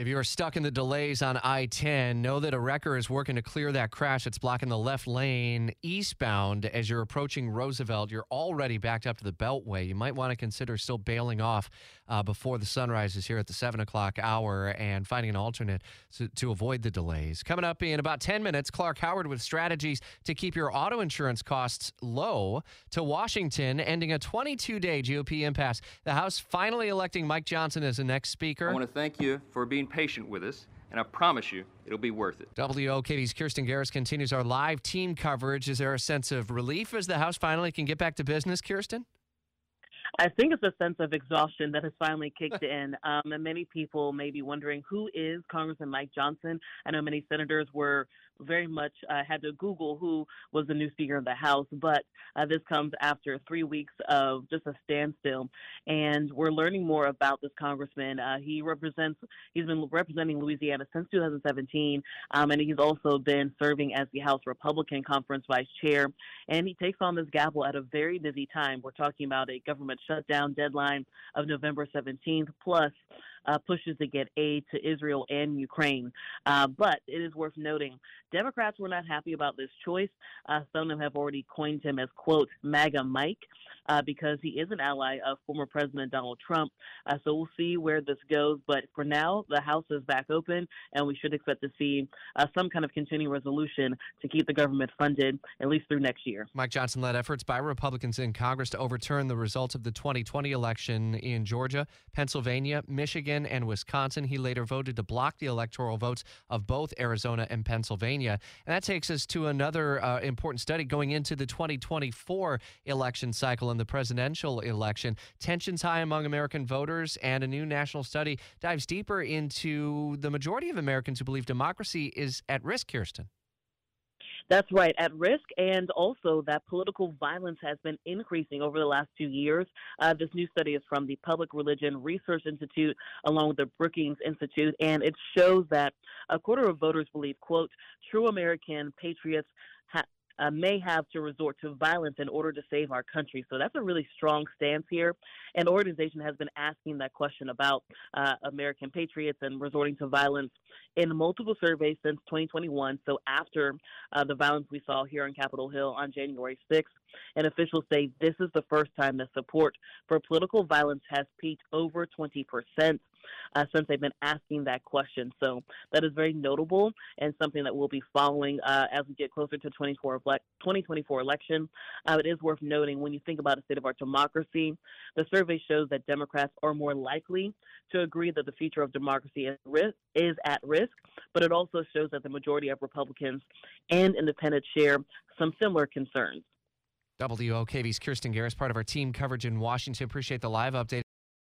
If you are stuck in the delays on I 10, know that a wrecker is working to clear that crash that's blocking the left lane eastbound as you're approaching Roosevelt. You're already backed up to the Beltway. You might want to consider still bailing off uh, before the sunrise is here at the 7 o'clock hour and finding an alternate to, to avoid the delays. Coming up in about 10 minutes, Clark Howard with strategies to keep your auto insurance costs low. To Washington, ending a 22 day GOP impasse. The House finally electing Mike Johnson as the next speaker. I want to thank you for being patient with us, and I promise you it'll be worth it. WOKV's Kirstin Garriss continues our live team coverage. Is there a sense of relief as the House finally can get back to business, Kirstin? I think it's a sense of exhaustion that has finally kicked in. Um, and many people may be wondering who is Congressman Mike Johnson. I know many senators were very much uh, had to Google who was the new Speaker of the House, but uh, this comes after three weeks of just a standstill. And we're learning more about this congressman. Uh, he represents, he's been representing Louisiana since 2017, um, and he's also been serving as the House Republican Conference Vice Chair. And he takes on this gavel at a very busy time. We're talking about a government shutdown deadline of November 17th, plus uh, pushes to get aid to Israel and Ukraine. Uh, but it is worth noting Democrats were not happy about this choice. Uh, some of them have already coined him as, quote, MAGA Mike, uh, because he is an ally of former President Donald Trump. Uh, so we'll see where this goes. But for now, the House is back open, and we should expect to see uh, some kind of continuing resolution to keep the government funded at least through next year. Mike Johnson led efforts by Republicans in Congress to overturn the results of the 2020 election in Georgia, Pennsylvania, Michigan, and Wisconsin. He later voted to block the electoral votes of both Arizona and Pennsylvania. And that takes us to another uh, important study going into the 2024 election cycle the presidential election. Tensions high among American voters, and a new national study dives deeper into the majority of Americans who believe democracy is at risk, Kirstin. That's right, at risk, and also that political violence has been increasing over the last two years. Uh, this new study is from the Public Religion Research Institute, along with the Brookings Institute, and it shows that a quarter of voters believe, quote, true American patriots uh, may have to resort to violence in order to save our country. So that's a really strong stance here. The organization has been asking that question about uh, American patriots and resorting to violence in multiple surveys since 2021. So after uh, the violence we saw here on Capitol Hill on January 6th, and officials say this is the first time that support for political violence has peaked over 20 percent uh, since they've been asking that question. So that is very notable and something that we'll be following uh, as we get closer to 2024 election. Uh, it is worth noting when you think about the state of our democracy, the survey shows that Democrats are more likely to agree that the future of democracy is, risk, is at risk, but it also shows that the majority of Republicans and independents share some similar concerns. WOKV's Kirstin Garriss, part of our team coverage in Washington. Appreciate the live update.